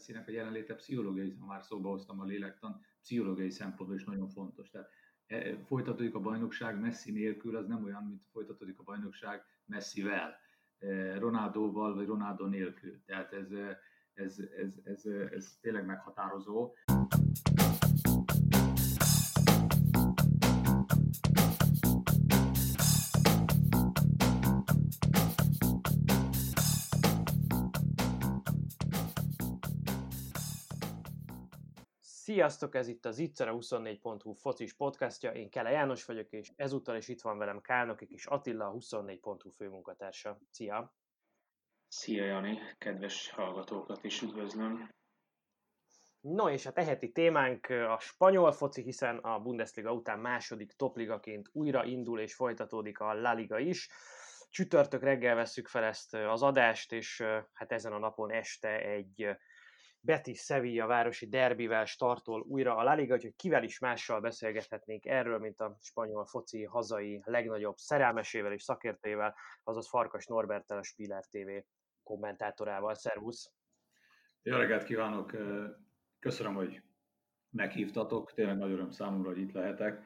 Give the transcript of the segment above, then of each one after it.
Messinek a jelenléte pszichológiai, ha már szóba hoztam a lélektan, pszichológiai szempontból is nagyon fontos. Tehát e, folytatódik a bajnokság Messi nélkül, az nem olyan, mint folytatódik a bajnokság Messivel, e, Ronaldoval vagy Ronaldo nélkül. Tehát ez, ez, ez, ez, ez tényleg meghatározó. Sziasztok, ez itt az Ittszere 24.hu focis podcastja, én Kele János vagyok, és ezúttal is itt van velem Kálnoki és Attila, a 24.hu főmunkatársa. Szia! Szia Jani, kedves hallgatókat is üdvözlöm! No, és a teheti témánk a spanyol foci, hiszen a Bundesliga után második topligaként újra indul és folytatódik a La Liga is. Csütörtök reggel vesszük fel ezt az adást, és hát ezen a napon este egy Betis Sevilla városi derbivel startol újra a La Liga, úgyhogy kivel is mással beszélgethetnénk erről, mint a spanyol foci hazai legnagyobb szerelmesével és szakértőjével, azaz Farkas Norbertel, a Spiller TV kommentátorával. Szervusz! Jó reggelt kívánok! Köszönöm, hogy meghívtatok, tényleg nagy öröm számomra, hogy itt lehetek.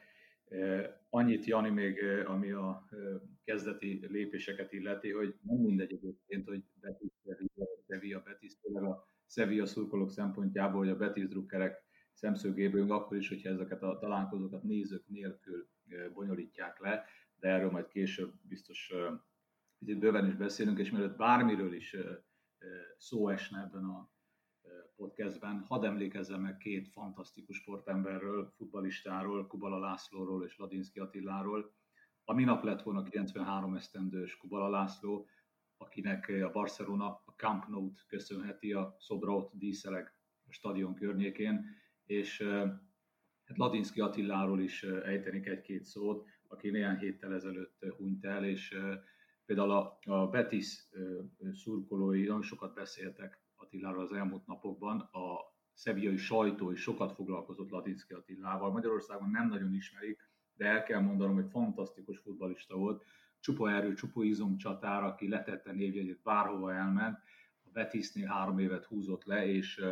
Annyit, Jani, még ami a kezdeti lépéseket illeti, hogy nem mindegy egyébként, hogy Betis, Sevilla, Betis, tényleg a Sevilla szurkolók szempontjából, hogy a Betis drukkerek szemszögéből, akkor is, hogyha ezeket a találkozókat nézők nélkül bonyolítják le, de erről majd később biztos itt bőven is beszélünk, és mielőtt bármiről is szó esne ebben a podcastben, hadd emlékezzem meg két fantasztikus sportemberről, futbalistáról, Kubala Lászlóról és Ladinszki Attiláról. A minap lett volna 93 esztendős Kubala László, akinek a Barcelona Camp Nou-t köszönheti, a szobrot díszeleg a stadion környékén, és hát Ladinszki Attiláról is ejtenik egy-két szót, aki néhány héttel ezelőtt hunyt el, és például a, Betis szurkolói nagyon sokat beszéltek Attiláról az elmúlt napokban, a szeviai sajtó is sokat foglalkozott Ladinszki Attilával. Magyarországon nem nagyon ismerik, de el kell mondanom, hogy fantasztikus futbalista volt, csupa erő, csupa izom csatár, aki letette névjegyét, bárhova elment, a Betisnél három évet húzott le, és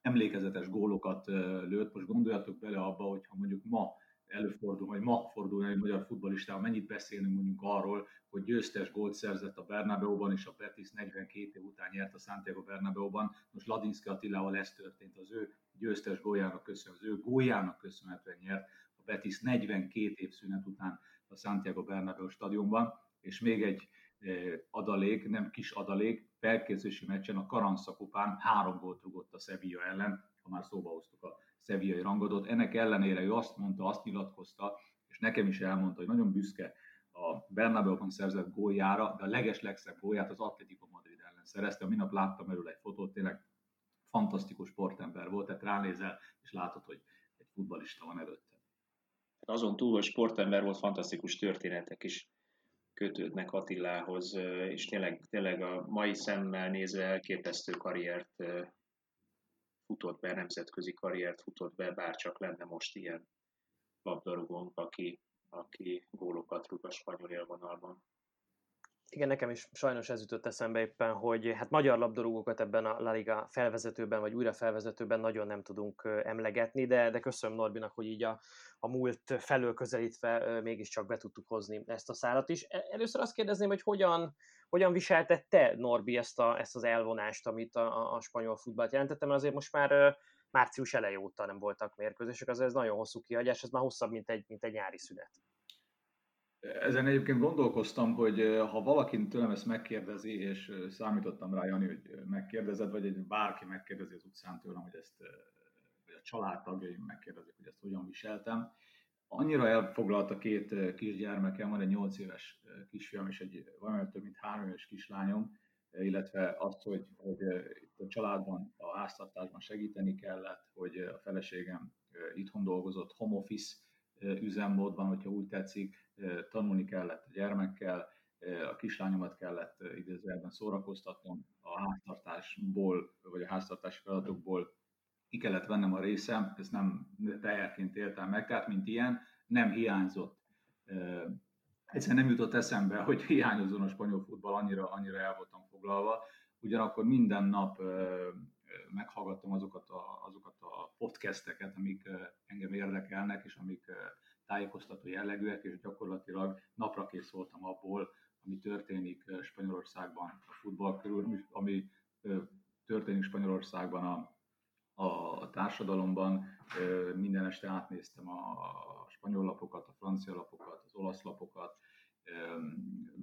emlékezetes gólokat lőtt. Most gondoljatok bele abba, hogyha mondjuk ma előfordul, vagy ma fordul egy magyar futbolistával, mennyit beszélünk mondjuk arról, hogy győztes gólt szerzett a Bernabeu-ban, és a Betis 42 év után nyert a Santiago Bernabeu-ban. Most Ladinszki Attilával ez történt, az ő győztes góljának köszönhetően, az ő góljának köszönhetően nyert a Betis 42 év szünet után a Santiago Bernabéu stadionban, és még egy eh, adalék, nem kis adalék, felkészülési meccsen a Karanszakupán kupán három gólt rugott a Sevilla ellen, ha már szóba hoztuk a szevillai rangadót. Ennek ellenére ő azt mondta, azt nyilatkozta, és nekem is elmondta, hogy nagyon büszke a Bernabeu-ban szerzett góljára, de a leges gólját az Atletico Madrid ellen szerezte. Minap láttam erről egy fotót, tényleg fantasztikus sportember volt, tehát ránézel, és látod, hogy egy futbalista van előtte azon túl, hogy sportember volt, fantasztikus történetek is kötődnek Attilához, és tényleg, tényleg a mai szemmel nézve elképesztő karriert futott be, nemzetközi karriert futott be, bár csak lenne most ilyen labdarúgónk, aki, aki gólokat rúg a spanyol élvonalban. Igen, nekem is sajnos ez jutott eszembe éppen, hogy hát magyar labdarúgókat ebben a La Liga felvezetőben, vagy újra felvezetőben nagyon nem tudunk emlegetni, de, de köszönöm Norbinak, hogy így a, a múlt felől közelítve mégiscsak be tudtuk hozni ezt a szálat is. E, először azt kérdezném, hogy hogyan, hogyan viseltette Norbi ezt, a, ezt az elvonást, amit a, a spanyol futballt jelentette, mert azért most már március eleje óta nem voltak mérkőzések, az ez nagyon hosszú kihagyás, ez már hosszabb, mint egy, mint egy nyári szünet. Ezen egyébként gondolkoztam, hogy ha valaki tőlem ezt megkérdezi, és számítottam rá, Jani, hogy megkérdezed, vagy egy bárki megkérdezi az utcán tőlem, hogy ezt, vagy a családtagjaim megkérdezik, hogy ezt hogyan viseltem. Annyira elfoglalt a két kisgyermekem, van egy 8 éves kisfiam és egy valami több mint 3 éves kislányom, illetve azt, hogy, hogy itt a családban, a háztartásban segíteni kellett, hogy a feleségem itthon dolgozott, home office üzemmódban, hogyha úgy tetszik, tanulni kellett a gyermekkel, a kislányomat kellett idézőjelben szórakoztatnom, a háztartásból, vagy a háztartási feladatokból ki kellett vennem a részem, ezt nem teherként éltem meg, tehát mint ilyen, nem hiányzott. Egyszerűen nem jutott eszembe, hogy hiányozzon a spanyol futball, annyira, annyira el voltam foglalva. Ugyanakkor minden nap meghallgattam azokat a, azokat a podcasteket, amik engem érdekelnek, és amik tájékoztató jellegűek, és gyakorlatilag napra kész voltam abból, ami történik Spanyolországban a futball körül, ami történik Spanyolországban a, a társadalomban. Minden este átnéztem a spanyol lapokat, a francia lapokat, az olasz lapokat,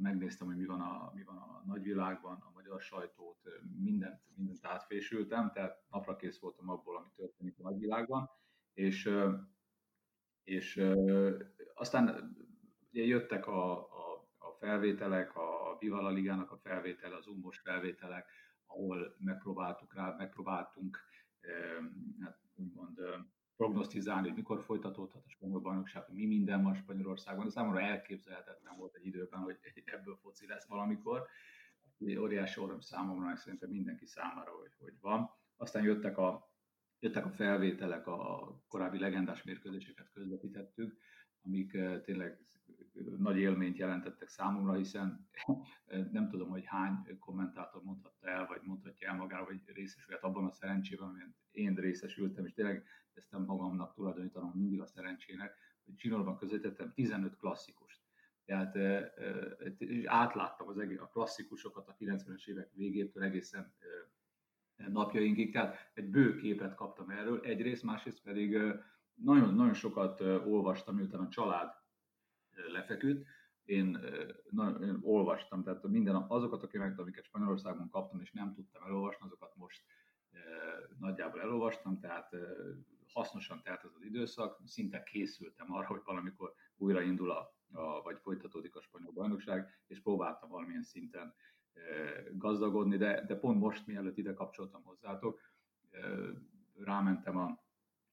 megnéztem, hogy mi van a, mi van a nagyvilágban, a magyar sajtót, mindent, mindent átfésültem, tehát napra kész voltam abból, ami történik a nagyvilágban, és, és aztán ugye jöttek a, a, a felvételek, a Vivala Ligának a felvétele, az Umbos felvételek, ahol megpróbáltuk rá, megpróbáltunk hát úgymond prognosztizálni, hogy mikor folytatódhat a spanyol bajnokság, hogy mi minden van Spanyolországban. De számomra elképzelhetetlen volt egy időben, hogy ebből foci lesz valamikor. Óriási öröm számomra, és szerintem mindenki számára, hogy, hogy van. Aztán jöttek a, jöttek a felvételek, a korábbi legendás mérkőzéseket közvetítettük, amik eh, tényleg nagy élményt jelentettek számomra, hiszen nem tudom, hogy hány kommentátor mondhatta el, vagy mondhatja el magára, vagy részesülhet abban a szerencsében, amilyen én részesültem, és tényleg ezt nem magamnak tulajdonítanom mindig a szerencsének, hogy csinálban közvetettem 15 klasszikust. Tehát átláttam az egész, a klasszikusokat a 90-es évek végétől egészen napjainkig, tehát egy bő képet kaptam erről, egyrészt, másrészt pedig nagyon, nagyon sokat olvastam, miután a család lefeküdt, én, na, én olvastam, tehát minden, azokat a könyveket, amiket Spanyolországban kaptam, és nem tudtam elolvasni, azokat most nagyjából elolvastam, tehát hasznosan telt ez az időszak, szinte készültem arra, hogy valamikor újraindul a, a, vagy folytatódik a spanyol bajnokság, és próbáltam valamilyen szinten gazdagodni, de, de pont most, mielőtt ide kapcsoltam hozzátok, rámentem a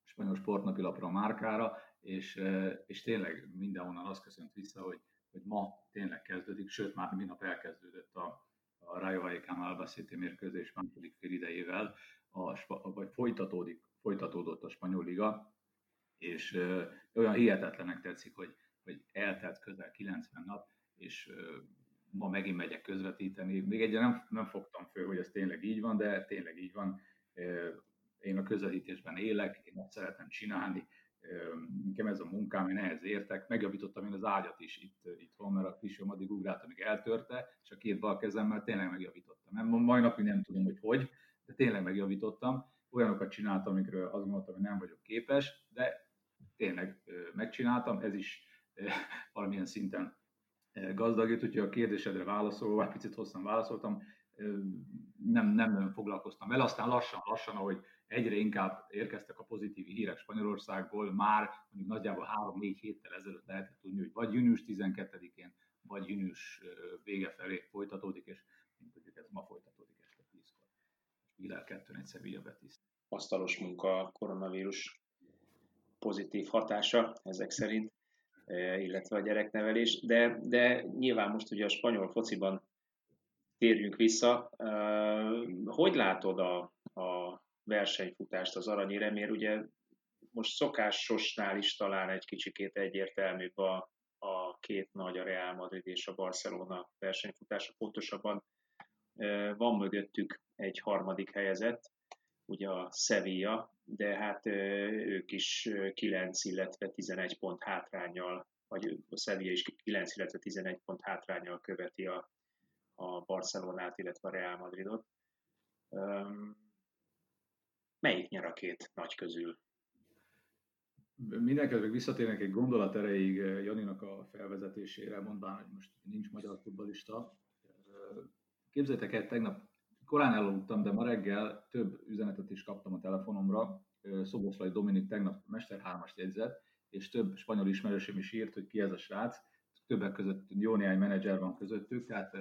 spanyol sportnapilapra, a márkára, és, és tényleg mindenhonnan azt köszönt vissza, hogy, hogy ma tényleg kezdődik, sőt már minap elkezdődött a, a Rayo Vallecano Albacete mérkőzés második fél idejével, a, vagy folytatódik, folytatódott a spanyol liga, és ö, olyan hihetetlenek tetszik, hogy, hogy eltelt közel 90 nap, és ö, ma megint megyek közvetíteni. Még egyen nem, nem fogtam föl, hogy ez tényleg így van, de tényleg így van. Én a közvetítésben élek, én azt szeretem csinálni, nekem ez a munkám, én ehhez értek, megjavítottam én az ágyat is itt, itthon, mert a kis addig ugrált, amíg eltörte, és a két bal kezemmel tényleg megjavítottam. Nem, mai napig nem tudom, hogy hogy, de tényleg megjavítottam. Olyanokat csináltam, amikről azt gondoltam, hogy nem vagyok képes, de tényleg megcsináltam, ez is valamilyen szinten gazdagít, úgyhogy a kérdésedre válaszolva, picit hosszan válaszoltam, nem, nem nagyon foglalkoztam vele, aztán lassan, lassan, ahogy egyre inkább érkeztek a pozitív hírek Spanyolországból, már mondjuk nagyjából 3-4 héttel ezelőtt lehetett tudni, hogy vagy június 12-én, vagy június vége felé folytatódik, és mint tudjuk, ez ma folytatódik este 10-kor. Vilel 2 1 Sevilla Betis. Asztalos munka, koronavírus pozitív hatása ezek szerint, illetve a gyereknevelés, de, de nyilván most ugye a spanyol fociban térjünk vissza. Hogy látod a, a versenyfutást az aranyéremér? Ugye most szokásosnál is talán egy kicsikét egyértelműbb a, a két nagy, a Real Madrid és a Barcelona versenyfutása. Pontosabban van mögöttük egy harmadik helyezett, ugye a Sevilla, de hát ők is 9, illetve 11 pont hátrányjal, vagy a Sevilla is 9, illetve 11 pont hátrányjal követi a, a Barcelonát, illetve a Real Madridot. Melyik nyer a két nagy közül? Mindenkezőleg visszatérnek egy gondolat erejéig eh, Janinak a felvezetésére, mondván, hogy most nincs magyar futbalista. Eh, képzeljétek el, tegnap korán elaludtam, de ma reggel több üzenetet is kaptam a telefonomra. Eh, Szoboszlai Dominik tegnap Mester 3-ast jegyzett, és több spanyol ismerősöm is írt, hogy ki ez a srác. Többek között jó néhány menedzser van közöttük, tehát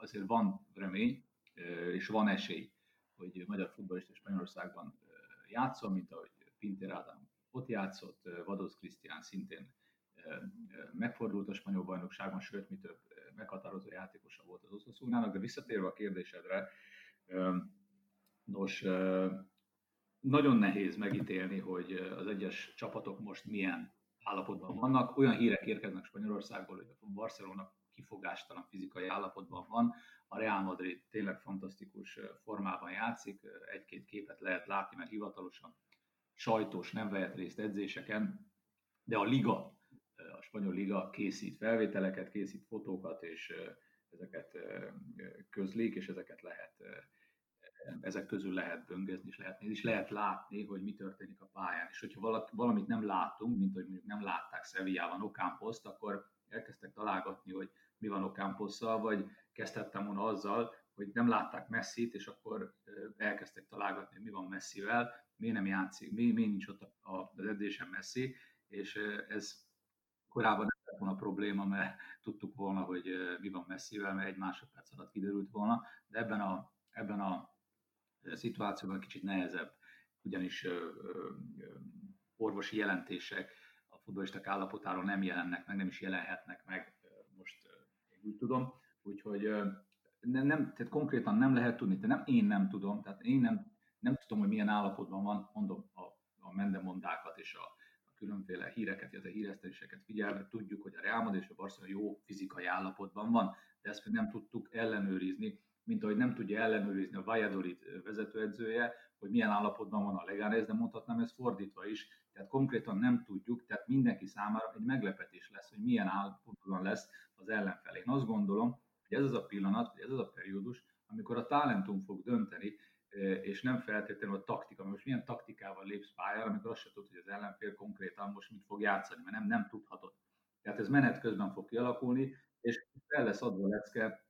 azért van remény, és van esély hogy magyar futballista Spanyolországban játszol, mint ahogy Pinter Ádám ott játszott, Vadosz Krisztián szintén megfordult a spanyol bajnokságban, sőt, mi több meghatározó játékosa volt az Oszaszúnának, de visszatérve a kérdésedre, nos, nagyon nehéz megítélni, hogy az egyes csapatok most milyen állapotban vannak. Olyan hírek érkeznek Spanyolországból, hogy a Barcelona kifogástalan fizikai állapotban van. A Real Madrid tényleg fantasztikus formában játszik, egy-két képet lehet látni, mert hivatalosan sajtós nem vehet részt edzéseken, de a liga, a spanyol liga készít felvételeket, készít fotókat, és ezeket közlik, és ezeket lehet ezek közül lehet böngezni, és lehet nézni, és lehet látni, hogy mi történik a pályán. És hogyha valamit nem látunk, mint hogy mondjuk nem látták Sevillában Okámposzt, akkor elkezdtek találgatni, hogy mi van Okámposszal, vagy kezdhettem volna azzal, hogy nem látták Messit, és akkor elkezdtek találgatni, hogy mi van Messivel, miért nem játszik, mi, mi nincs ott az edzésen Messi, és ez korábban nem lett volna probléma, mert tudtuk volna, hogy mi van Messivel, mert egy másodperc alatt kiderült volna, de ebben a, ebben a szituációban kicsit nehezebb, ugyanis orvosi jelentések a futballisták állapotáról nem jelennek meg, nem is jelenhetnek meg, most én úgy tudom, úgyhogy nem, nem, tehát konkrétan nem lehet tudni, de nem én nem tudom, tehát én nem, nem tudom, hogy milyen állapotban van, mondom, a, a mendemondákat és a, a különféle híreket, illetve híreszteléseket figyelve tudjuk, hogy a Real Madrid és a Barcelona jó fizikai állapotban van, de ezt még nem tudtuk ellenőrizni, mint ahogy nem tudja ellenőrizni a Valladolid vezetőedzője, hogy milyen állapotban van a Leganes, de mondhatnám ez fordítva is, tehát konkrétan nem tudjuk, tehát mindenki számára egy meglepetés lesz, hogy milyen állapotban lesz az ellenfel. Én azt gondolom, hogy ez az a pillanat, hogy ez az a periódus, amikor a talentum fog dönteni, és nem feltétlenül a taktika. Most milyen taktikával lépsz pályára, amikor azt se tudod, hogy az ellenfél konkrétan most mit fog játszani, mert nem, nem tudhatod. Tehát ez menet közben fog kialakulni, és fel lesz adva lecke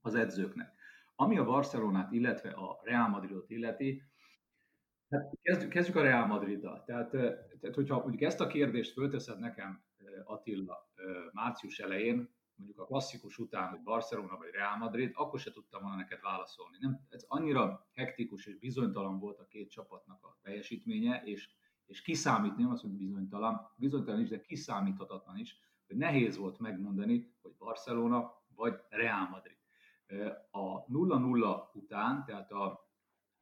az edzőknek. Ami a Barcelonát, illetve a Real Madridot illeti, hát kezdjük, kezdjük a Real Madriddal. Tehát, tehát, hogyha mondjuk ezt a kérdést fölteszed nekem, Attila, március elején, mondjuk a klasszikus után, hogy Barcelona vagy Real Madrid, akkor se tudtam volna neked válaszolni. Nem, ez annyira hektikus és bizonytalan volt a két csapatnak a teljesítménye, és, és kiszámítni, nem az, hogy bizonytalan, bizonytalan is, de kiszámíthatatlan is, hogy nehéz volt megmondani, hogy Barcelona vagy Real Madrid. A 0-0 után, tehát az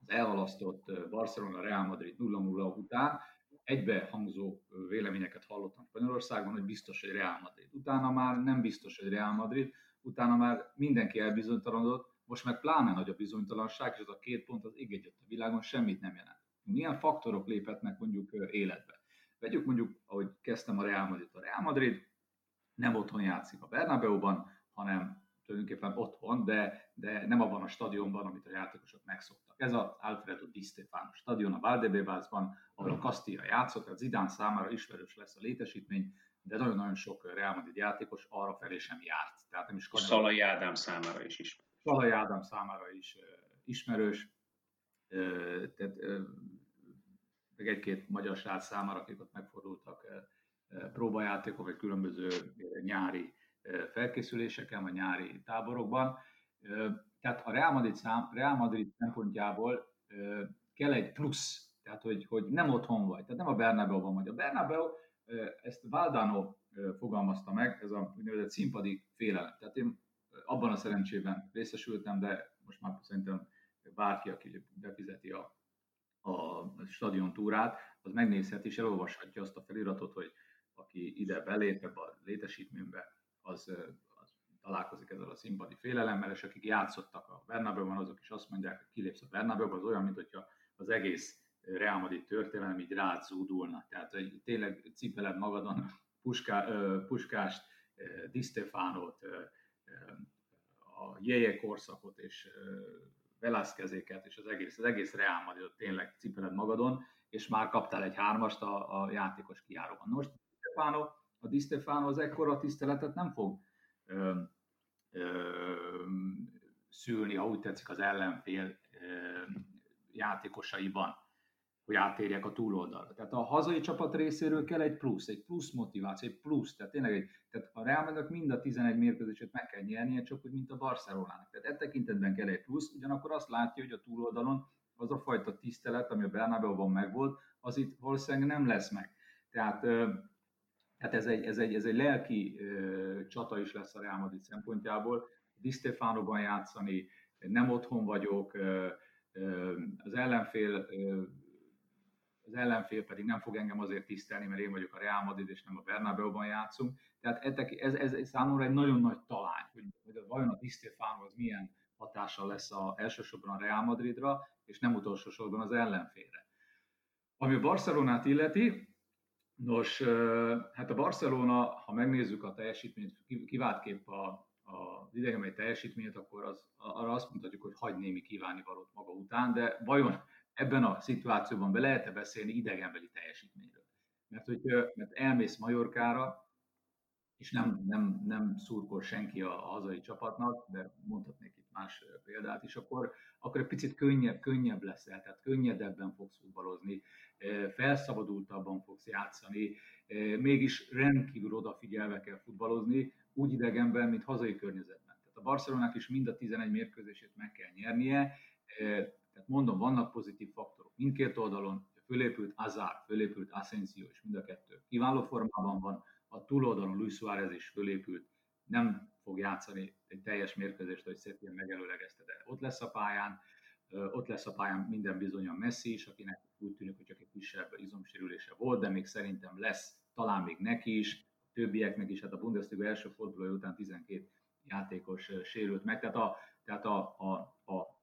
elhalasztott Barcelona-Real Madrid 0-0 után egybehangzó véleményeket hallottam Spanyolországban, hogy biztos, hogy Real Madrid. Utána már nem biztos, hogy Real Madrid, utána már mindenki elbizonytalanodott, most meg pláne nagy a bizonytalanság, és az a két pont az ég a világon semmit nem jelent. Milyen faktorok léphetnek mondjuk életbe? Vegyük mondjuk, ahogy kezdtem a Real Madrid. A Real Madrid nem otthon játszik a Bernabeu-ban, hanem tulajdonképpen otthon, de, de nem abban a stadionban, amit a játékosok megszoktak. Ez az Alfredo Di Stefano stadion a Valdebebasban, ahol a Castilla játszott, tehát Zidán számára ismerős lesz a létesítmény, de nagyon-nagyon sok Real Madrid játékos arra felé sem járt. Tehát nem is Szalai Ádám számára is ismerős. Szalai Ádám számára is ismerős, tehát meg egy-két magyar srác számára, akik ott megfordultak próbajátékok, vagy különböző nyári felkészüléseken, vagy nyári táborokban. Tehát a Real Madrid, szám, Real Madrid szempontjából kell egy plusz, tehát hogy, hogy nem otthon vagy, tehát nem a Bernabeu-ban vagy. A Bernabeu, ezt Valdano fogalmazta meg, ez a úgynevezett színpadi félelem. Tehát én abban a szerencsében részesültem, de most már szerintem bárki, aki befizeti a, a stadion túrát, az megnézheti és elolvashatja azt a feliratot, hogy aki ide belép ebbe a létesítménybe, az, az találkozik ezzel a színpadi félelemmel, és akik játszottak a Bernabeu-ban, azok is azt mondják, hogy kilépsz a Bernabeu, az olyan, mint hogyha az egész Real Madrid történelem így rád zúdulna. Tehát, hogy tényleg cipeled magadon Puská, Puskást, Di Stefánot, a Jeje korszakot és Velázquezéket, és az egész, az egész Real Madridot tényleg cipeled magadon, és már kaptál egy hármast a, a játékos kiáróban. Most Stefano a Di Stefano az ekkora tiszteletet nem fog ö, ö, szülni, ha úgy tetszik, az ellenfél ö, játékosaiban, hogy átérjek a túloldalra. Tehát a hazai csapat részéről kell egy plusz, egy plusz motiváció, egy plusz. Tehát tényleg egy, tehát a Real mind a 11 mérkőzését meg kell nyernie, csak úgy, mint a Barcelonának. Tehát e tekintetben kell egy plusz, ugyanakkor azt látja, hogy a túloldalon az a fajta tisztelet, ami a Bernabeu-ban megvolt, az itt valószínűleg nem lesz meg. Tehát tehát ez egy, ez egy, ez egy lelki ö, csata is lesz a Real Madrid szempontjából. Di Stefanoban játszani, nem otthon vagyok, ö, ö, az ellenfél ö, az ellenfél pedig nem fog engem azért tisztelni, mert én vagyok a Real Madrid, és nem a Bernabeu-ban játszunk. Tehát ez, ez, ez számomra egy nagyon nagy talány, hogy, hogy vajon a Di az milyen hatással lesz a, elsősorban a Real Madridra, és nem utolsó sorban az ellenfélre. Ami a Barcelonát illeti, nos, hát a Barcelona, ha megnézzük a teljesítményt, kiváltképp a, a idegenbeli teljesítményt, akkor az, arra azt mondhatjuk, hogy hagy némi kívánivalót maga után, de vajon ebben a szituációban be lehet-e beszélni idegenbeli teljesítményről? Mert hogy mert elmész Majorkára, és nem, nem, nem szurkol senki a, hazai csapatnak, de mondhatnék itt más példát is, akkor, akkor egy picit könnyebb, könnyebb leszel, tehát könnyedebben fogsz futballozni, felszabadultabban fogsz játszani, mégis rendkívül odafigyelve kell futballozni, úgy idegenben, mint hazai környezetben. Tehát a Barcelonák is mind a 11 mérkőzését meg kell nyernie, tehát mondom, vannak pozitív faktorok mindkét oldalon, fölépült Azár, fölépült Asensio, és mind a kettő kiváló formában van, a túloldalon Luis Suárez is fölépült, nem fog játszani egy teljes mérkőzést, hogy szépen megelőlegezte, de ott lesz a pályán, ott lesz a pályán minden bizonyan Messi is, akinek úgy tűnik, hogy csak egy kisebb izomsérülése volt, de még szerintem lesz talán még neki is, a többieknek is, hát a Bundesliga első fordulója után 12 játékos sérült meg, tehát a, tehát a, a, a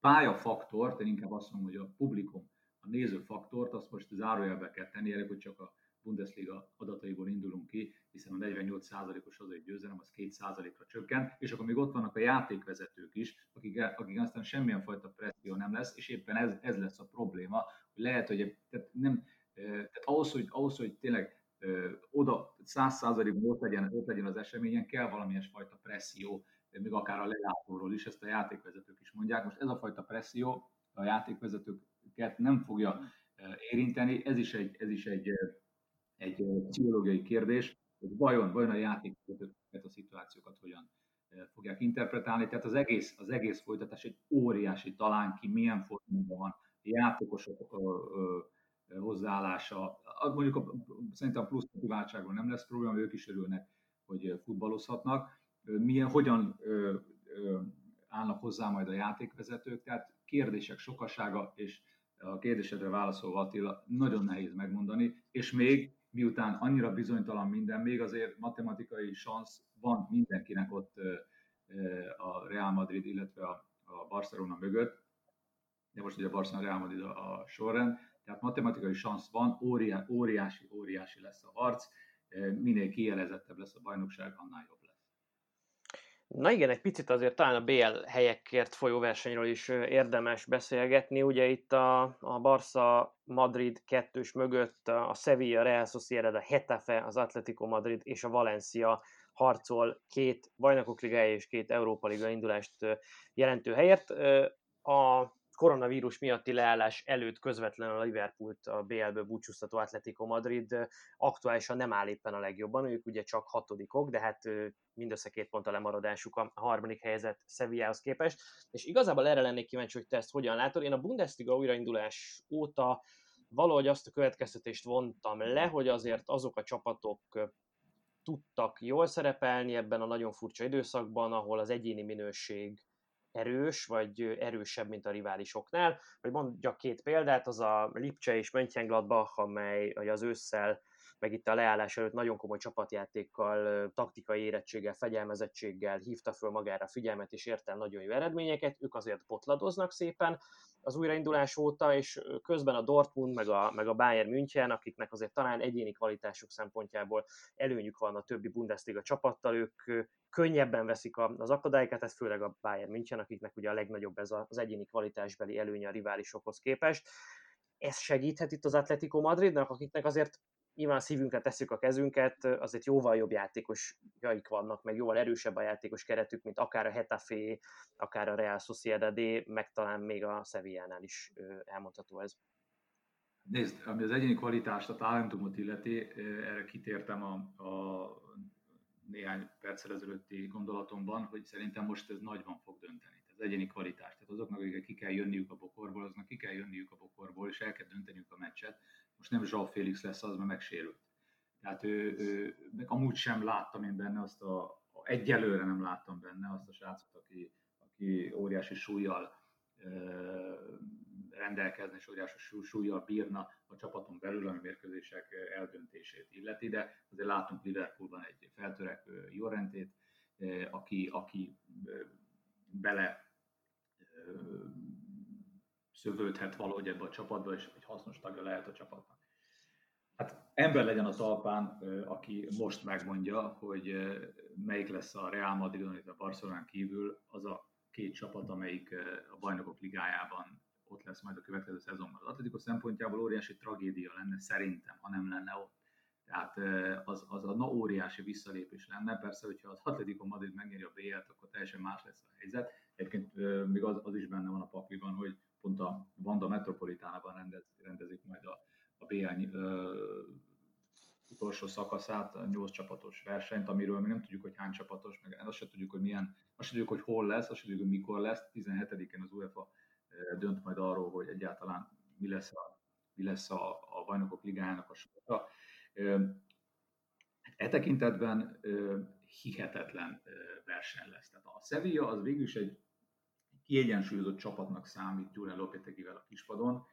pályafaktort, én inkább azt mondom, hogy a publikum, a nézőfaktort, azt most zárójelbe kell tenni, elég, hogy csak a Bundesliga adataiból indulunk ki, hiszen a 48%-os egy győzelem az 2%-ra csökkent, és akkor még ott vannak a játékvezetők is, akik, akik aztán semmilyen fajta presszió nem lesz, és éppen ez, ez lesz a probléma, hogy lehet, hogy tehát nem, tehát ahhoz, hogy, ahhoz, hogy tényleg oda 100%-ban ott legyen, ott legyen az eseményen, kell valamilyen fajta presszió, még akár a lelátóról is, ezt a játékvezetők is mondják. Most ez a fajta presszió a játékvezetőket nem fogja érinteni, ez is egy, ez is egy egy pszichológiai kérdés, hogy vajon, vajon a játékokat, a szituációkat hogyan fogják interpretálni. Tehát az egész, az egész folytatás egy óriási talán ki, milyen formában van, a játékosok hozzáállása. Mondjuk a, szerintem plusz motiváltságban nem lesz probléma, ők is örülnek, hogy futballozhatnak. Milyen, hogyan ö, ö, állnak hozzá majd a játékvezetők, tehát kérdések sokasága, és a kérdésedre válaszolva Attila, nagyon nehéz megmondani, és még miután annyira bizonytalan minden, még azért matematikai szansz van mindenkinek ott a Real Madrid, illetve a, Barcelona mögött, de most ugye a Barcelona Real Madrid a, sorrend, tehát matematikai szansz van, óriási, óriási lesz a harc, minél kielezettebb lesz a bajnokság, annál jobb lesz. Na igen, egy picit azért talán a BL helyekért folyó versenyről is érdemes beszélgetni. Ugye itt a, a Barca Madrid kettős mögött a Sevilla, Real Sociedad, a Hetafe, az Atletico Madrid és a Valencia harcol két bajnokok ligája és két Európa Liga indulást jelentő helyért. A koronavírus miatti leállás előtt közvetlenül a Liverpoolt a BL-ből búcsúztató Atletico Madrid aktuálisan nem áll éppen a legjobban, ők ugye csak hatodikok, de hát mindössze két pont a lemaradásuk a harmadik helyzet Sevillához képest, és igazából erre lennék kíváncsi, hogy te ezt hogyan látod. Én a Bundesliga újraindulás óta valahogy azt a következtetést vontam le, hogy azért azok a csapatok tudtak jól szerepelni ebben a nagyon furcsa időszakban, ahol az egyéni minőség erős, vagy erősebb, mint a riválisoknál. Vagy mondjak két példát, az a Lipcse és Mönchengladbach, amely az ősszel meg itt a leállás előtt nagyon komoly csapatjátékkal, taktikai érettséggel, fegyelmezettséggel hívta föl magára figyelmet, és ért el nagyon jó eredményeket, ők azért potladoznak szépen az újraindulás óta, és közben a Dortmund, meg a, meg a Bayern München, akiknek azért talán egyéni kvalitásuk szempontjából előnyük van a többi Bundesliga csapattal, ők könnyebben veszik az akadályokat, ez főleg a Bayern München, akiknek ugye a legnagyobb ez az egyéni kvalitásbeli előnye a riválisokhoz képest. Ez segíthet itt az Atletico Madridnak, akiknek azért nyilván szívünkre tesszük a kezünket, azért jóval jobb játékosjaik vannak, meg jóval erősebb a játékos keretük, mint akár a Hetafe, akár a Real Sociedad, meg talán még a Sevillánál is elmondható ez. Nézd, ami az egyéni kvalitást, a talentumot illeti, erre kitértem a, a néhány perccel ezelőtti gondolatomban, hogy szerintem most ez nagyban fog dönteni. Az egyéni kvalitást. Tehát azoknak, akik ki kell jönniük a bokorból, azoknak ki kell jönniük a bokorból, és el kell dönteniük a meccset most nem Zsau Félix lesz az, mert megsérült. Tehát ő, ő, meg amúgy sem láttam én benne azt a, egyelőre nem láttam benne azt a srácot, aki, aki óriási súlyjal rendelkezne, és óriásos súlya bírna a csapaton belül, ami mérkőzések eldöntését illeti, de azért látunk Liverpoolban egy feltörekvő Jorentét, aki, aki bele szövődhet valahogy ebbe a csapatba, és egy hasznos tagja lehet a csapatnak. Hát ember legyen a talpán, aki most megmondja, hogy melyik lesz a Real Madrid, illetve a Barcelonán kívül az a két csapat, amelyik a bajnokok ligájában ott lesz majd a következő szezonban. Az Atletico szempontjából óriási tragédia lenne szerintem, ha nem lenne ott. Tehát az, az a na óriási visszalépés lenne. Persze, hogyha az Atletico Madrid megnyeri a BL-t, akkor teljesen más lesz a helyzet. Egyébként még az, az is benne van a pakliban, hogy pont a Vanda Metropolitánában rendez, rendezik majd a, a BL ö, utolsó szakaszát, a nyolc csapatos versenyt, amiről még nem tudjuk, hogy hány csapatos, meg azt sem tudjuk, hogy milyen, azt sem tudjuk, hogy hol lesz, azt sem tudjuk, hogy mikor lesz. 17-én az UEFA dönt majd arról, hogy egyáltalán mi lesz a, mi lesz a, a bajnokok ligájának a sorsa. E tekintetben hihetetlen verseny lesz. Tehát a Sevilla az végül is egy kiegyensúlyozott csapatnak számít Julian Lopetegivel a kispadon.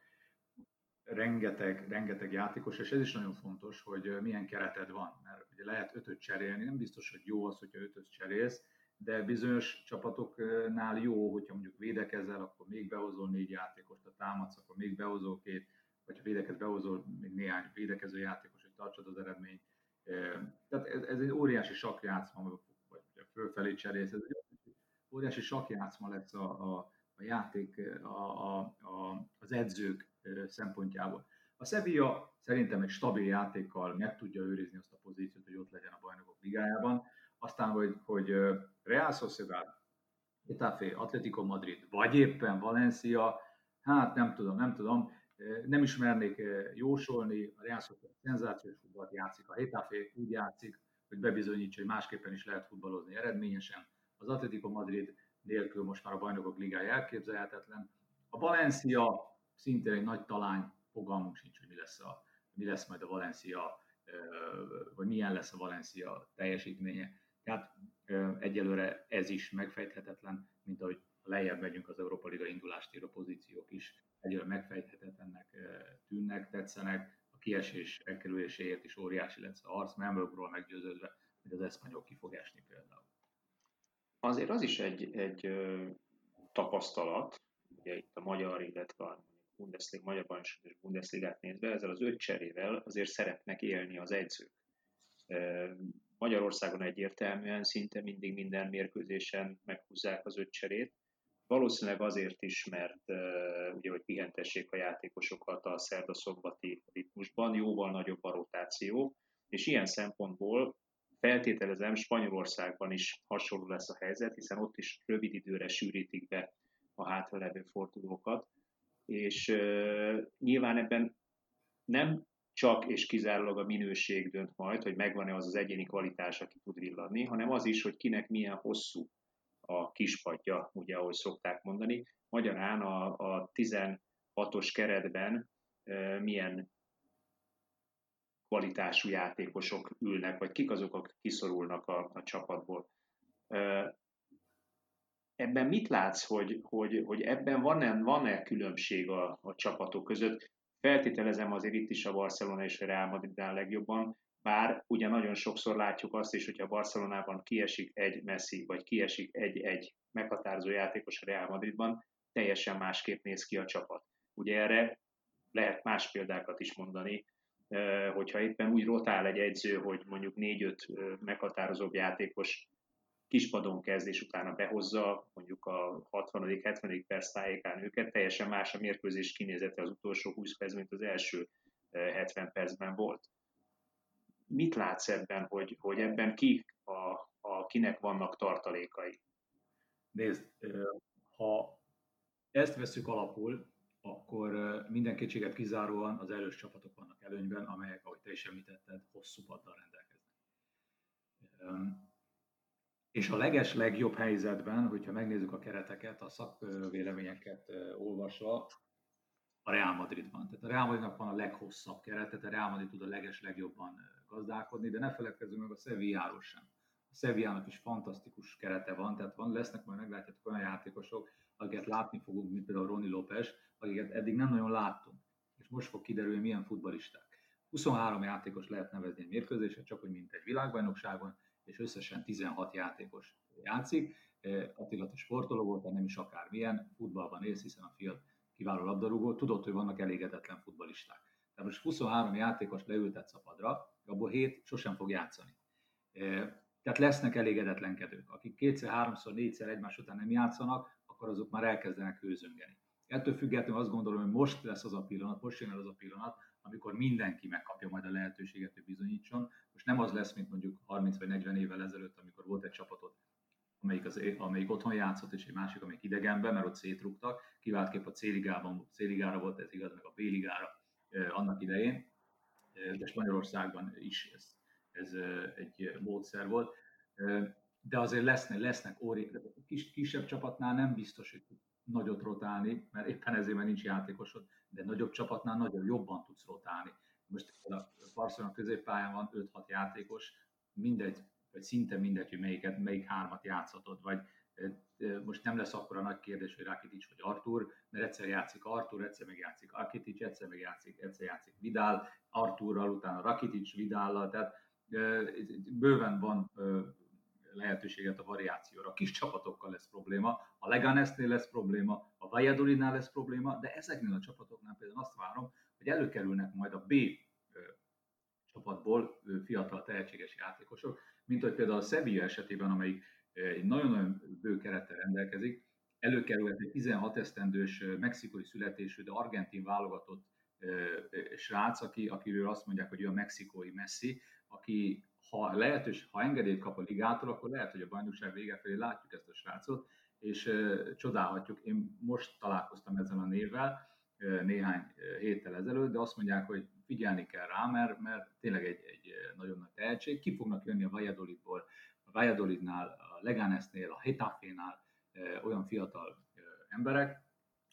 Rengeteg, rengeteg játékos, és ez is nagyon fontos, hogy milyen kereted van, mert ugye lehet ötöt cserélni, nem biztos, hogy jó az, hogyha ötöt cserélsz, de bizonyos csapatoknál jó, hogyha mondjuk védekezel, akkor még behozol négy játékost, a támadsz, akkor még behozol két, vagy ha védekez behozol még néhány védekező játékos, hogy tartsad az eredményt. Tehát ez, ez egy óriási sakjátszma, vagy fölfelé cserélsz, ez egy óriási sakjátszma lesz a, a, a játék a, a, az edzők szempontjából. A Sevilla szerintem egy stabil játékkal meg tudja őrizni azt a pozíciót, hogy ott legyen a bajnokok ligájában. Aztán, hogy, hogy Real Sociedad, Getafe, Atletico Madrid, vagy éppen Valencia, hát nem tudom, nem tudom, nem is mernék jósolni, a Real Sociedad szenzációs futballt játszik, a Getafe úgy játszik, hogy bebizonyítsa, hogy másképpen is lehet futballozni eredményesen. Az Atletico Madrid nélkül most már a bajnokok ligája elképzelhetetlen. A Valencia szintén egy nagy talány, fogalmunk sincs, hogy mi lesz, a, mi lesz majd a Valencia, vagy milyen lesz a Valencia teljesítménye. Tehát egyelőre ez is megfejthetetlen, mint ahogy lejjebb megyünk az Európa Liga indulást író pozíciók is, egyelőre megfejthetetlennek tűnnek, tetszenek, a kiesés elkerüléséért is óriási lesz a harc, nem meggyőződve, hogy az eszpanyol ki fog esni például azért az is egy, egy tapasztalat, ugye itt a magyar, illetve a Bundesliga, magyar bajnokság és Bundesligát nézve, ezzel az öt cserével azért szeretnek élni az edzők. Magyarországon egyértelműen szinte mindig minden mérkőzésen meghúzzák az öt cserét. Valószínűleg azért is, mert ugye, hogy pihentessék a játékosokat a szerda-szombati ritmusban, jóval nagyobb a rotáció, és ilyen szempontból Feltételezem, Spanyolországban is hasonló lesz a helyzet, hiszen ott is rövid időre sűrítik be a hátralevő fordulókat, és uh, nyilván ebben nem csak és kizárólag a minőség dönt majd, hogy megvan-e az az egyéni kvalitás, aki tud villadni, hanem az is, hogy kinek milyen hosszú a kispadja, ugye ahogy szokták mondani. Magyarán a, a 16-os keretben milyen kvalitású játékosok ülnek, vagy kik azok, akik kiszorulnak a, a csapatból. Ebben mit látsz, hogy, hogy, hogy ebben van-e, van-e különbség a, a csapatok között? Feltételezem azért itt is a Barcelona és a Real Madrid a legjobban, bár ugye nagyon sokszor látjuk azt is, hogy a Barcelonában kiesik egy Messi, vagy kiesik egy-egy meghatározó játékos a Real Madridban, teljesen másképp néz ki a csapat. Ugye erre lehet más példákat is mondani, hogyha éppen úgy rotál egy edző, hogy mondjuk négy-öt meghatározóbb játékos kispadon kezd, és utána behozza mondjuk a 60.-70. perc tájékán őket, teljesen más a mérkőzés kinézete az utolsó 20 perc, mint az első 70 percben volt. Mit látsz ebben, hogy, hogy ebben ki a, a, kinek vannak tartalékai? Nézd, ha ezt veszük alapul, akkor minden kétséget kizáróan az erős csapatok vannak előnyben, amelyek, ahogy te is említetted, hosszú paddal rendelkeznek. És a leges legjobb helyzetben, hogyha megnézzük a kereteket, a szakvéleményeket olvasva, a Real Madrid van. Tehát a Real Madridnak van a leghosszabb keret, tehát a Real Madrid tud a leges legjobban gazdálkodni, de ne feledkezzünk meg a Sevilláról sem. A Sevillának is fantasztikus kerete van, tehát van, lesznek majd meglátjátok olyan játékosok, akiket látni fogunk, mint például Roni López, akiket eddig nem nagyon láttunk. És most fog kiderülni, milyen futbalisták. 23 játékos lehet nevezni egy mérkőzésre, csak úgy mint egy világbajnokságon, és összesen 16 játékos játszik. Attila, te sportoló volt, nem is akármilyen, futballban élsz, hiszen a fiat kiváló labdarúgó, tudod, hogy vannak elégedetlen futbalisták. Tehát most 23 játékos leültetsz a padra, abból 7 sosem fog játszani. Tehát lesznek elégedetlenkedők, akik kétszer, háromszor, négyszer egymás után nem játszanak, akkor azok már elkezdenek hőzöngeni. Ettől függetlenül azt gondolom, hogy most lesz az a pillanat, most jön az a pillanat, amikor mindenki megkapja majd a lehetőséget, hogy bizonyítson. Most nem az lesz, mint mondjuk 30 vagy 40 évvel ezelőtt, amikor volt egy csapatot, amelyik, az, amelyik otthon játszott, és egy másik, amelyik idegenben, mert ott szétrugtak. Kiváltképp a C-ligában, C-ligára volt ez igaz, meg a B-ligára eh, annak idején, de Spanyolországban is ez, ez egy módszer volt. De azért lesznek, lesznek óri, kis, kisebb csapatnál nem biztos, hogy nagyot rotálni, mert éppen ezért mert nincs játékosod, de nagyobb csapatnál nagyon jobban tudsz rotálni. Most a Barcelona középpályán van 5-6 játékos, mindegy, vagy szinte mindegy, hogy melyiket, melyik hármat játszhatod, vagy most nem lesz akkor a nagy kérdés, hogy Rakitic vagy Artur, mert egyszer játszik Artur, egyszer meg játszik Rakitic, egyszer meg játszik, egyszer játszik Vidal, Arturral, utána Rakitic Vidállal, tehát bőven van lehetőséget a variációra. A kis csapatokkal lesz probléma, a Leganesnél lesz probléma, a Valladolidnál lesz probléma, de ezeknél a csapatoknál például azt várom, hogy előkerülnek majd a B csapatból fiatal tehetséges játékosok, mint hogy például a Sevilla esetében, amelyik egy nagyon-nagyon bő kerettel rendelkezik, előkerülhet egy 16 esztendős mexikói születésű, de argentin válogatott srác, aki, akiről azt mondják, hogy ő a mexikói Messi, aki ha lehetős, ha engedélyt kap a ligától, akkor lehet, hogy a bajnokság vége felé látjuk ezt a srácot, és csodálhatjuk. Én most találkoztam ezzel a névvel néhány héttel ezelőtt, de azt mondják, hogy figyelni kell rá, mert, mert tényleg egy, egy nagyon nagy tehetség. Ki fognak jönni a Valladolidból, a Valladolidnál, a Leganesnél, a Hetafénál olyan fiatal emberek,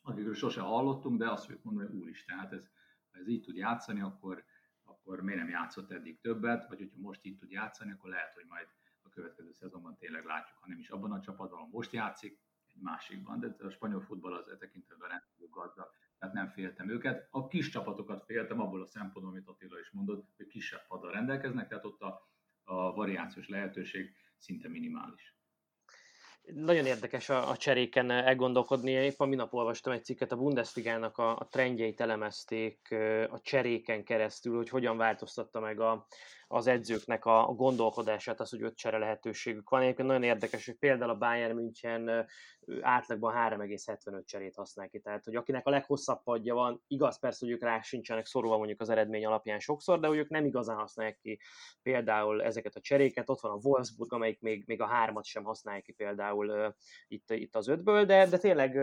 akikről sose hallottunk, de azt fogjuk mondani, hogy úristen, hát ez, ha ez így tud játszani, akkor, akkor miért nem játszott eddig többet, vagy hogyha most itt tud játszani, akkor lehet, hogy majd a következő szezonban tényleg látjuk, ha nem is abban a csapatban, most játszik, egy másikban, de a spanyol futball az e tekintetben rendkívül gazdag, tehát nem féltem őket. A kis csapatokat féltem abból a szempontból, amit Attila is mondott, hogy kisebb paddal rendelkeznek, tehát ott a, a variációs lehetőség szinte minimális. Nagyon érdekes a, a cseréken elgondolkodni. Épp a minap olvastam egy cikket, a Bundesligának a, a trendjeit elemezték a cseréken keresztül, hogy hogyan változtatta meg a, az edzőknek a, gondolkodását, az, hogy öt csere lehetőségük van. Egyébként nagyon érdekes, hogy például a Bayern München átlagban 3,75 cserét használ ki. Tehát, hogy akinek a leghosszabb padja van, igaz persze, hogy ők rá sincsenek szorulva mondjuk az eredmény alapján sokszor, de hogy ők nem igazán használják ki például ezeket a cseréket. Ott van a Wolfsburg, amelyik még, még a hármat sem használja ki például itt, itt az ötből, de, de tényleg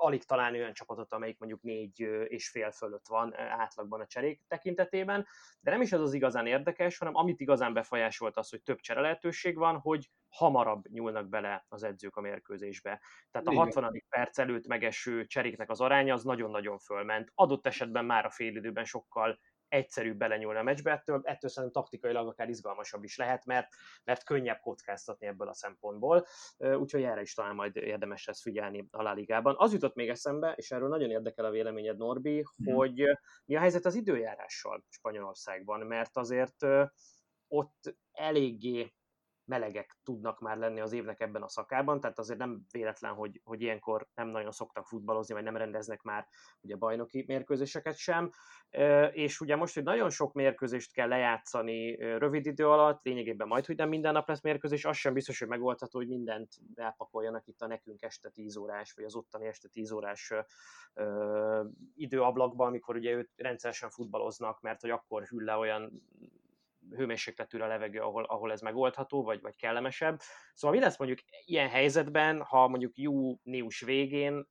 alig talán olyan csapatot, amelyik mondjuk négy és fél fölött van átlagban a cserék tekintetében, de nem is ez az igazán érdekes, hanem amit igazán befolyásolt az, hogy több csere lehetőség van, hogy hamarabb nyúlnak bele az edzők a mérkőzésbe. Tehát a 60. perc előtt megeső cseréknek az aránya az nagyon-nagyon fölment. Adott esetben már a félidőben sokkal egyszerűbb belenyúlni a meccsbe, ettől, ettől szerintem taktikailag akár izgalmasabb is lehet, mert, mert könnyebb kockáztatni ebből a szempontból, úgyhogy erre is talán majd érdemes lesz figyelni a La Ligában. Az jutott még eszembe, és erről nagyon érdekel a véleményed, Norbi, hmm. hogy mi a helyzet az időjárással Spanyolországban, mert azért ott eléggé melegek tudnak már lenni az évnek ebben a szakában, tehát azért nem véletlen, hogy, hogy ilyenkor nem nagyon szoktak futballozni, vagy nem rendeznek már ugye bajnoki mérkőzéseket sem, és ugye most, hogy nagyon sok mérkőzést kell lejátszani rövid idő alatt, lényegében majd, hogy nem minden nap lesz mérkőzés, az sem biztos, hogy megoldható, hogy mindent elpakoljanak itt a nekünk este 10 órás, vagy az ottani este 10 órás időablakban, amikor ugye őt rendszeresen futballoznak, mert hogy akkor hűl le olyan hőmérsékletűre levegő, ahol, ahol ez megoldható, vagy, vagy kellemesebb. Szóval mi lesz mondjuk ilyen helyzetben, ha mondjuk június végén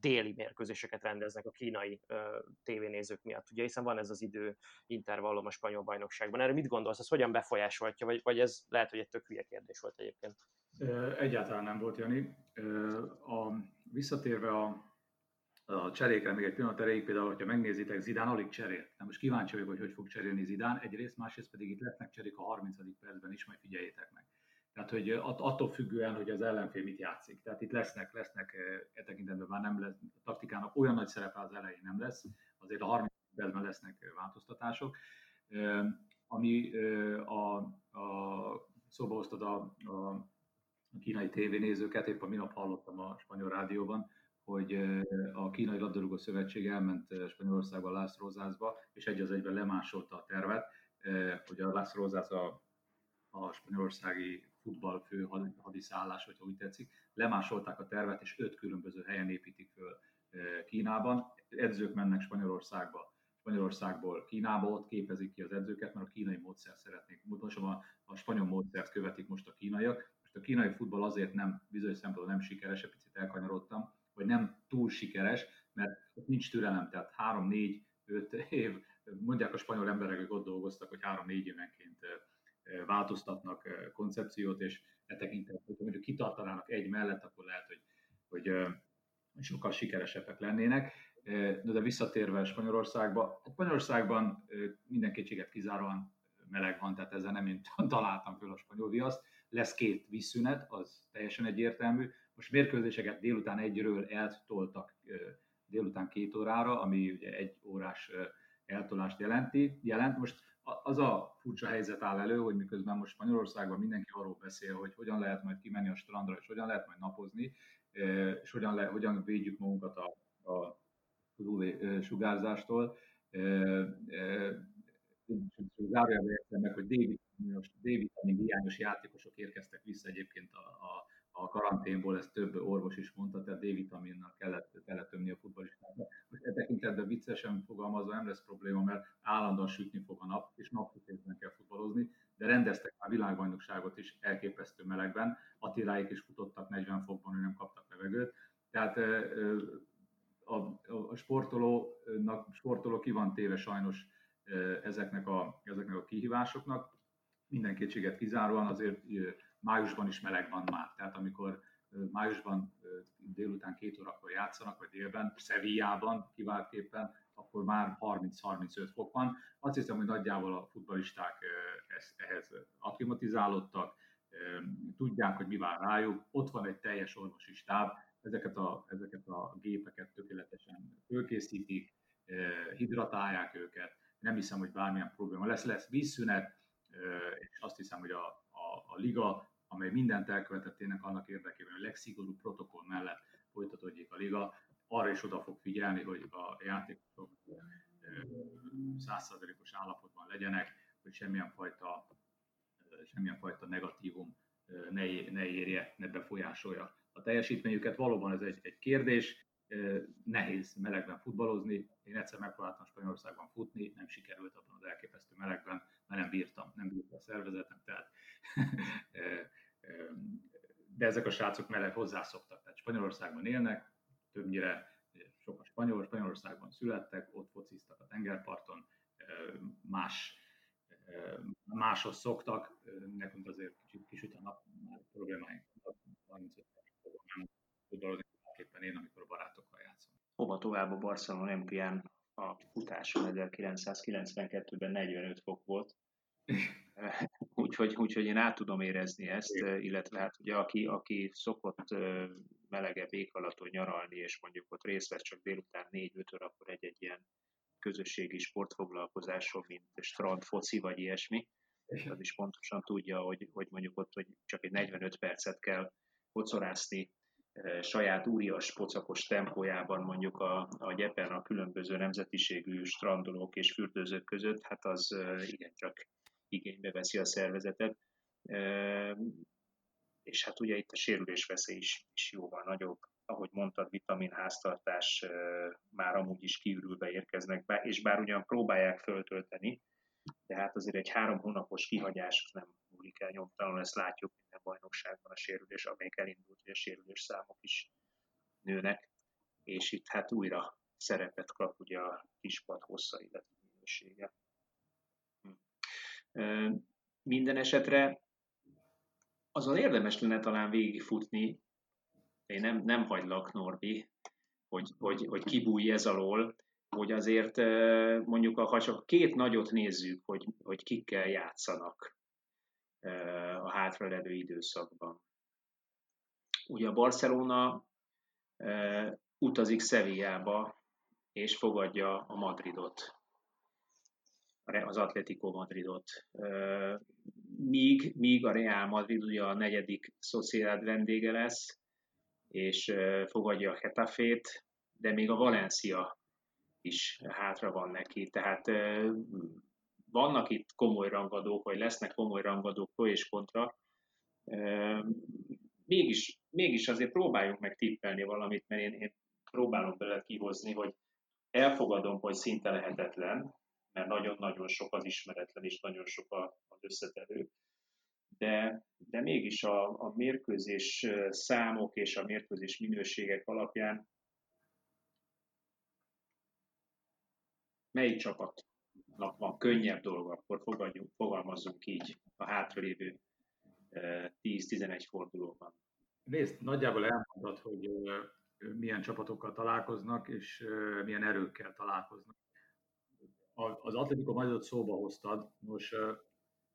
déli mérkőzéseket rendeznek a kínai ö, tévénézők miatt, ugye, hiszen van ez az idő intervallum a spanyol bajnokságban. Erre mit gondolsz, ez hogyan befolyásolhatja, vagy, vagy ez lehet, hogy egy tök hülye kérdés volt egyébként? Egyáltalán nem volt, Jani. A, visszatérve a a cserékre még egy pillanat erejéig, például, hogyha megnézitek, Zidán alig cserél. Nem most kíváncsi vagyok, hogy hogy fog cserélni Zidán, egyrészt, másrészt pedig itt lesznek cserék a 30. percben is, majd figyeljétek meg. Tehát, hogy attól függően, hogy az ellenfél mit játszik. Tehát itt lesznek, lesznek e tekintetben már nem lesz, a taktikának olyan nagy szerepe az elején nem lesz, azért a 30 percben lesznek változtatások. Ami a, a szóba hoztad a, a kínai tévénézőket, épp a minap hallottam a spanyol rádióban, hogy a Kínai Labdarúgó Szövetség elment Spanyolországba, Lász Rózászba, és egy az egyben lemásolta a tervet, hogy a Lász Rózász a, a spanyolországi futball fő hadiszállás, hogyha úgy tetszik, lemásolták a tervet, és öt különböző helyen építik föl Kínában. Edzők mennek Spanyolországba, Spanyolországból Kínába, ott képezik ki az edzőket, mert a kínai módszert szeretnék. Most a, a spanyol módszert követik most a kínaiak. Most a kínai futball azért nem, bizonyos szempontból nem sikeres, egy picit elkanyarodtam, vagy nem túl sikeres, mert nincs türelem, tehát három, négy, öt év, mondják a spanyol emberek, akik ott dolgoztak, hogy három-négy évenként változtatnak koncepciót, és e tekintetben, hogy mondjuk kitartanának egy mellett, akkor lehet, hogy, hogy sokkal sikeresebbek lennének. De, visszatérve Spanyolországba, Spanyolországban minden kétséget kizáróan meleg van, tehát ezzel nem én találtam föl a spanyol viaszt. Lesz két vízszünet, az teljesen egyértelmű. Most mérkőzéseket délután egyről eltoltak délután két órára, ami ugye egy órás eltolást jelenti, jelent. Most az a furcsa helyzet áll elő, hogy miközben most Spanyolországban mindenki arról beszél, hogy hogyan lehet majd kimenni a strandra, és hogyan lehet majd napozni, és hogyan, le, hogyan védjük magunkat a, a UV sugárzástól. Zárójelben értem meg, hogy D-vitamin hiányos játékosok érkeztek vissza egyébként a, a a karanténból, ezt több orvos is mondta, tehát D-vitaminnal kellett, kellett tömni a futballistákat. Most e tekintetben viccesen fogalmazva nem lesz probléma, mert állandóan sütni fog a nap, és napsütésben kell futballozni, de rendeztek már világbajnokságot is elképesztő melegben, Attiláik is futottak 40 fokban, hogy nem kaptak levegőt. Tehát a, a sportolónak, sportoló ki van téve sajnos ezeknek a, ezeknek a kihívásoknak. Minden kétséget kizáróan azért májusban is meleg van már. Tehát amikor májusban délután két órakor játszanak, vagy délben, Szevijában kiváltképpen, akkor már 30-35 fok van. Azt hiszem, hogy nagyjából a futbalisták ehhez akklimatizálódtak, tudják, hogy mi vár rájuk, ott van egy teljes orvosi stáb, ezeket a, ezeket a gépeket tökéletesen fölkészítik, hidratálják őket, nem hiszem, hogy bármilyen probléma lesz, lesz vízszünet, és azt hiszem, hogy a, a, a liga amely mindent elkövetettének annak érdekében, hogy a legszigorúbb protokoll mellett folytatódjék a liga, arra is oda fog figyelni, hogy a játékosok százszerzelékos állapotban legyenek, hogy semmilyen fajta, semmilyen fajta negatívum ne, ne érje, ne befolyásolja a teljesítményüket. Valóban ez egy, egy kérdés, nehéz melegben futballozni. Én egyszer megpróbáltam Spanyolországban futni, nem sikerült abban az elképesztő melegben, mert nem bírtam, nem bírtam a szervezetem, tehát de ezek a srácok meleg hozzászoktak, tehát Spanyolországban élnek, többnyire sok a spanyol, Spanyolországban születtek, ott fociztak a tengerparton, más, máshoz szoktak, nekünk azért kicsit kisüt a nap, már problémáink 35 nem tudod éppen én, amikor a barátokkal játszom. Hova tovább a Barcelona olimpián a futáson 1992-ben 45 fok volt, úgyhogy, úgyhogy én át tudom érezni ezt, illetve hát ugye aki, aki szokott melegebb éghalaton nyaralni, és mondjuk ott részt vesz csak délután 4-5 akkor egy-egy ilyen közösségi sportfoglalkozáson, mint strand, foci vagy ilyesmi, az is pontosan tudja, hogy, hogy mondjuk ott hogy csak egy 45 percet kell kocorászni saját úrias pocakos tempójában mondjuk a, a gyepen a különböző nemzetiségű strandolók és fürdőzők között, hát az igencsak igénybe veszi a szervezetet. És hát ugye itt a sérülés veszély is, is jóval nagyobb. Ahogy mondtad, vitaminháztartás már amúgy is kiürülve érkeznek be, és bár ugyan próbálják föltölteni, de hát azért egy három hónapos kihagyás nem múlik el nyomtalanul, ezt látjuk minden bajnokságban a sérülés, amelyik elindult, hogy a sérülés számok is nőnek, és itt hát újra szerepet kap ugye a kispad hossza, illetve minősége. Minden esetre azon érdemes lenne talán végigfutni, én nem, nem hagylak, Norbi, hogy, hogy, hogy kibújj ez alól, hogy azért mondjuk, ha csak két nagyot nézzük, hogy, hogy kikkel játszanak a hátralevő időszakban. Ugye a Barcelona utazik Sevillába, és fogadja a Madridot, az Atletico Madridot. Míg, míg a Real Madrid ugye a negyedik Sociedad vendége lesz, és fogadja a Hetafét, de még a Valencia is hátra van neki. Tehát vannak itt komoly rangadók, vagy lesznek komoly rangadók pro és kontra. Mégis, mégis azért próbáljunk meg tippelni valamit, mert én, én próbálom bele kihozni, hogy elfogadom, hogy szinte lehetetlen, mert nagyon-nagyon sok az ismeretlen, és nagyon sok az összetevő. De, de mégis a, a mérkőzés számok és a mérkőzés minőségek alapján melyik csapatnak van könnyebb dolga, akkor fogadjunk, fogalmazzunk így a hátralévő 10-11 fordulóban. Nézd, nagyjából elmondod, hogy milyen csapatokkal találkoznak, és milyen erőkkel találkoznak. Az Atletico Madridot szóba hoztad, most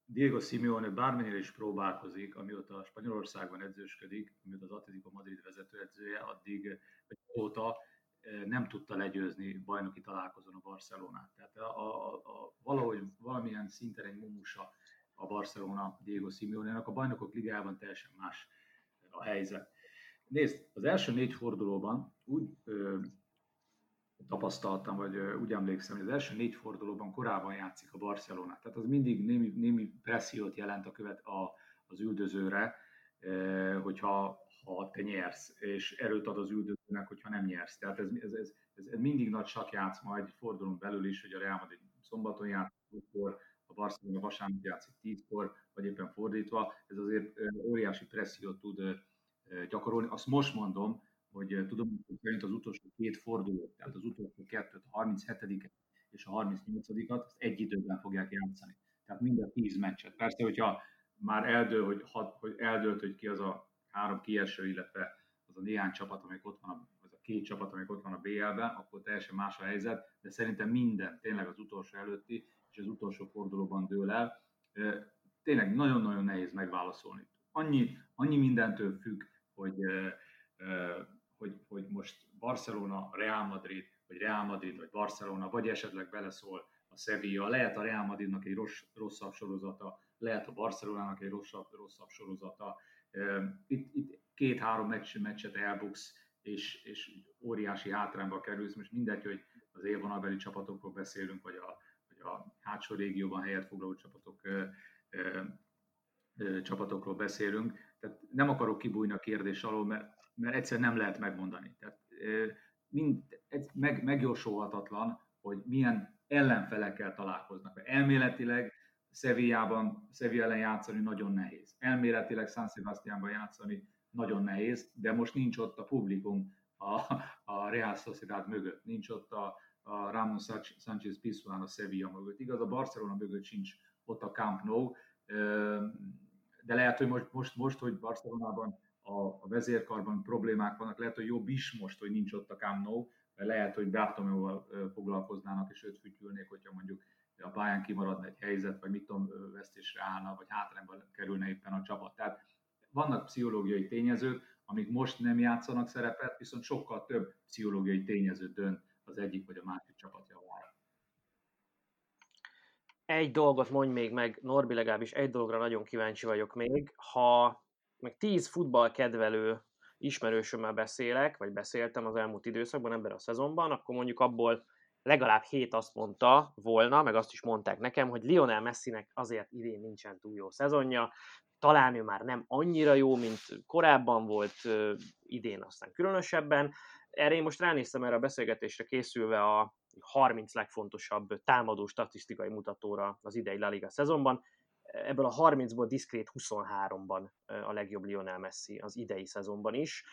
Diego Simeone bármennyire is próbálkozik, amióta Spanyolországban edzősködik, amióta az Atletico Madrid vezetőedzője, addig óta nem tudta legyőzni bajnoki találkozón a Barcelonát. Tehát a, a, a, valahogy valamilyen szinten egy mumusa a Barcelona Diego Simeone-nak. A bajnokok ligájában teljesen más a helyzet. Nézd, az első négy fordulóban úgy ö, tapasztaltam, vagy ö, úgy emlékszem, hogy az első négy fordulóban korábban játszik a Barcelona. Tehát az mindig némi, némi pressziót jelent a követ a, az üldözőre, ö, hogyha ha te nyersz, és erőt ad az üldözőnek, hogyha nem nyersz. Tehát ez, ez, ez, ez mindig nagy játsz majd egy fordulón belül is, hogy a Real Madrid szombaton játszik, a Barcelona vasárnap játszik tízkor, vagy éppen fordítva. Ez azért óriási pressziót tud gyakorolni. Azt most mondom, hogy tudom, hogy szerint az utolsó két fordulót, tehát az utolsó kettőt, a 37 és a 38-at, azt egy időben fogják játszani. Tehát mind a tíz meccset. Persze, hogyha már eldől, hogy, hogy eldőlt, hogy ki az a három kieső, illetve az a néhány csapat, amelyik ott van, az a két csapat, amelyik ott van a BL-ben, akkor teljesen más a helyzet, de szerintem minden tényleg az utolsó előtti és az utolsó fordulóban dől el. Tényleg nagyon-nagyon nehéz megválaszolni. Annyi, annyi mindentől függ, hogy, hogy, hogy most Barcelona, Real Madrid, vagy Real Madrid, vagy Barcelona, vagy esetleg beleszól a Sevilla, lehet a Real Madridnak egy rossz, rosszabb sorozata, lehet a Barcelonának egy rosszabb, rosszabb sorozata, itt, itt két-három meccs, meccset elbuksz, és, és óriási hátrányba kerülsz. Most mindegy, hogy az élvonalbeli csapatokról beszélünk, vagy hátsó régióban helyet foglaló csapatok, csapatokról beszélünk. Tehát nem akarok kibújni a kérdés alól, mert, mert egyszerűen nem lehet megmondani. Tehát, mind, meg, megjósolhatatlan, hogy milyen ellenfelekkel találkoznak. Mert elméletileg Sevillában, Sevilla ellen játszani nagyon nehéz. Elméletileg San Sebastiánban játszani nagyon nehéz, de most nincs ott a publikum a, a Real Sociedad mögött, nincs ott a, a Ramon Sánchez Pizjuán a Sevilla mögött. Igaz, a Barcelona mögött sincs ott a Camp Nou, de lehet, hogy most, most, most hogy Barcelonában a, a vezérkarban problémák vannak, lehet, hogy jobb is most, hogy nincs ott a Camp Nou, mert lehet, hogy Bartomeuval foglalkoznának és őt fütyülnék, hogyha mondjuk a pályán kimaradna egy helyzet, vagy mit tudom, vesztésre állna, vagy hátrányba kerülne éppen a csapat. Tehát vannak pszichológiai tényezők, amik most nem játszanak szerepet, viszont sokkal több pszichológiai tényező dönt egyik vagy a másik csapat javára. Egy dolgot mondj még meg, Norbi, legalábbis egy dologra nagyon kíváncsi vagyok még. Ha meg tíz futball kedvelő ismerősömmel beszélek, vagy beszéltem az elmúlt időszakban, ebben a szezonban, akkor mondjuk abból legalább hét azt mondta volna, meg azt is mondták nekem, hogy Lionel Messinek azért idén nincsen túl jó szezonja, talán ő már nem annyira jó, mint korábban volt, idén aztán különösebben. Erre én most ránéztem erre a beszélgetésre készülve a 30 legfontosabb támadó statisztikai mutatóra az idei La Liga szezonban. Ebből a 30-ból diszkrét 23-ban a legjobb Lionel Messi az idei szezonban is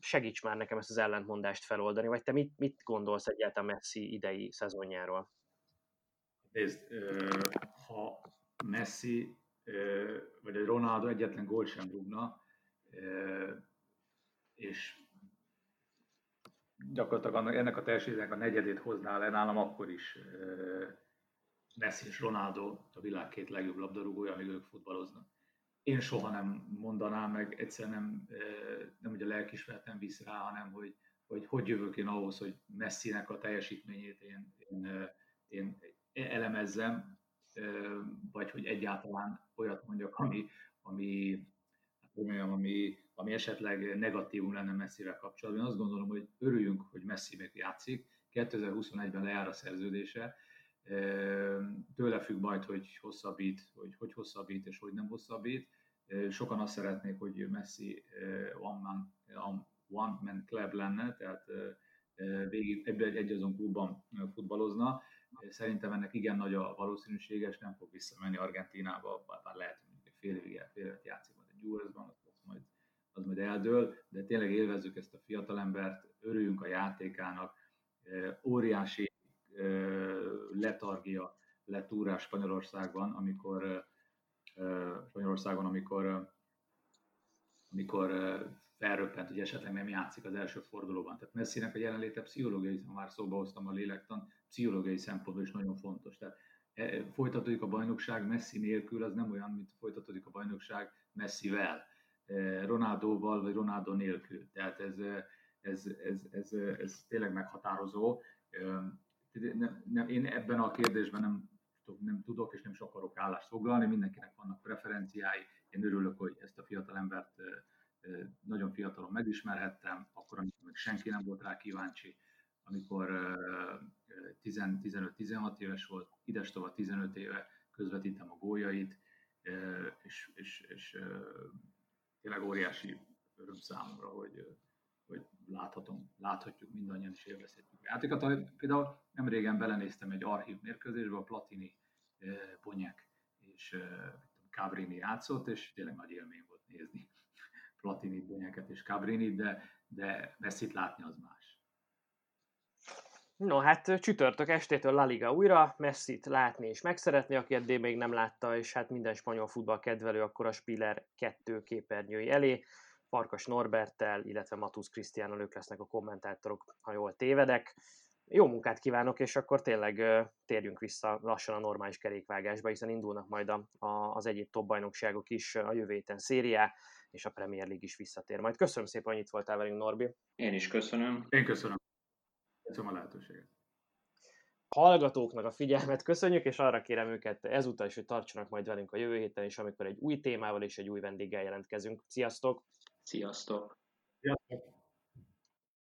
segíts már nekem ezt az ellentmondást feloldani, vagy te mit, mit gondolsz egyáltalán Messi idei szezonjáról? Nézd, ha Messi vagy egy Ronaldo egyetlen gól sem rúgna, és gyakorlatilag ennek a teljesítménynek a negyedét hozná le nálam, akkor is Messi és Ronaldo a világ két legjobb labdarúgója, amíg ők futballoznak. én soha nem mondanám meg, egyszer nem, nem ugye lelkismeretem visz rá, hanem hogy, hogy hogy jövök én ahhoz, hogy Messinek a teljesítményét én, én, én elemezzem, vagy hogy egyáltalán olyat mondjak, ami, ami, mondjam, ami, ami esetleg negatívum lenne Messivel kapcsolatban. Én azt gondolom, hogy örüljünk, hogy Messi még játszik. 2021-ben lejár a szerződése, tőle függ majd, hogy hosszabbít, hogy hogy hosszabbít és hogy nem hosszabbít. Sokan azt szeretnék, hogy Messi one man, one man club lenne, tehát végig egy, egy azon klubban futballozna. Szerintem ennek igen nagy a valószínűsége, és nem fog visszamenni Argentinába, bár lehet, hogy fél évig, fél évet játszik majd a Juventusban, az majd, az majd eldől, de tényleg élvezzük ezt a fiatalembert, örüljünk a játékának, óriási letargia lett úrá Spanyolországban, amikor Spanyolországon, amikor amikor felröppent, hogy esetleg nem játszik az első fordulóban. Tehát Messinek a jelenléte pszichológiai, már szóba hoztam a lélektan, pszichológiai szempontból is nagyon fontos. Tehát folytatódik a bajnokság Messi nélkül, az nem olyan, mint folytatódik a bajnokság Messivel, Ronaldóval vagy Ronaldo nélkül. Tehát ez, ez, ez, ez, ez tényleg meghatározó. Nem, nem, én ebben a kérdésben nem, nem tudok és nem is akarok állást foglalni, mindenkinek vannak preferenciái. Én örülök, hogy ezt a fiatal embert nagyon fiatalon megismerhettem, akkor, amikor még senki nem volt rá kíváncsi, amikor 15-16 éves volt, idestova 15 éve közvetítem a góljait, és, és, és tényleg óriási öröm számomra, hogy, hogy láthatom, láthatjuk mindannyian is élvezhetjük a játékot. Például nem régen belenéztem egy archív mérkőzésbe, a Platini, Bonyek és Cabrini játszott, és tényleg nagy élmény volt nézni Platini, Bonyeket és Cabrini, de, de Messi-t látni az más. No, hát csütörtök estétől La Liga újra, Messi-t látni és megszeretni, aki eddig még nem látta, és hát minden spanyol futball kedvelő akkor a Spiller 2 képernyői elé. Farkas Norbertel, illetve Matusz Krisztiánnal ők lesznek a kommentátorok, ha jól tévedek. Jó munkát kívánok, és akkor tényleg térjünk vissza lassan a normális kerékvágásba, hiszen indulnak majd a, a, az egyéb top bajnokságok is a jövő héten szériá, és a Premier League is visszatér. Majd köszönöm szépen, hogy itt voltál velünk, Norbi. Én is köszönöm. Én köszönöm. Köszönöm a lehetőséget. Hallgatóknak a figyelmet köszönjük, és arra kérem őket ezúttal is, hogy tartsanak majd velünk a jövő héten is, amikor egy új témával és egy új vendéggel jelentkezünk. Sziasztok! Sziasztok! Sziasztok!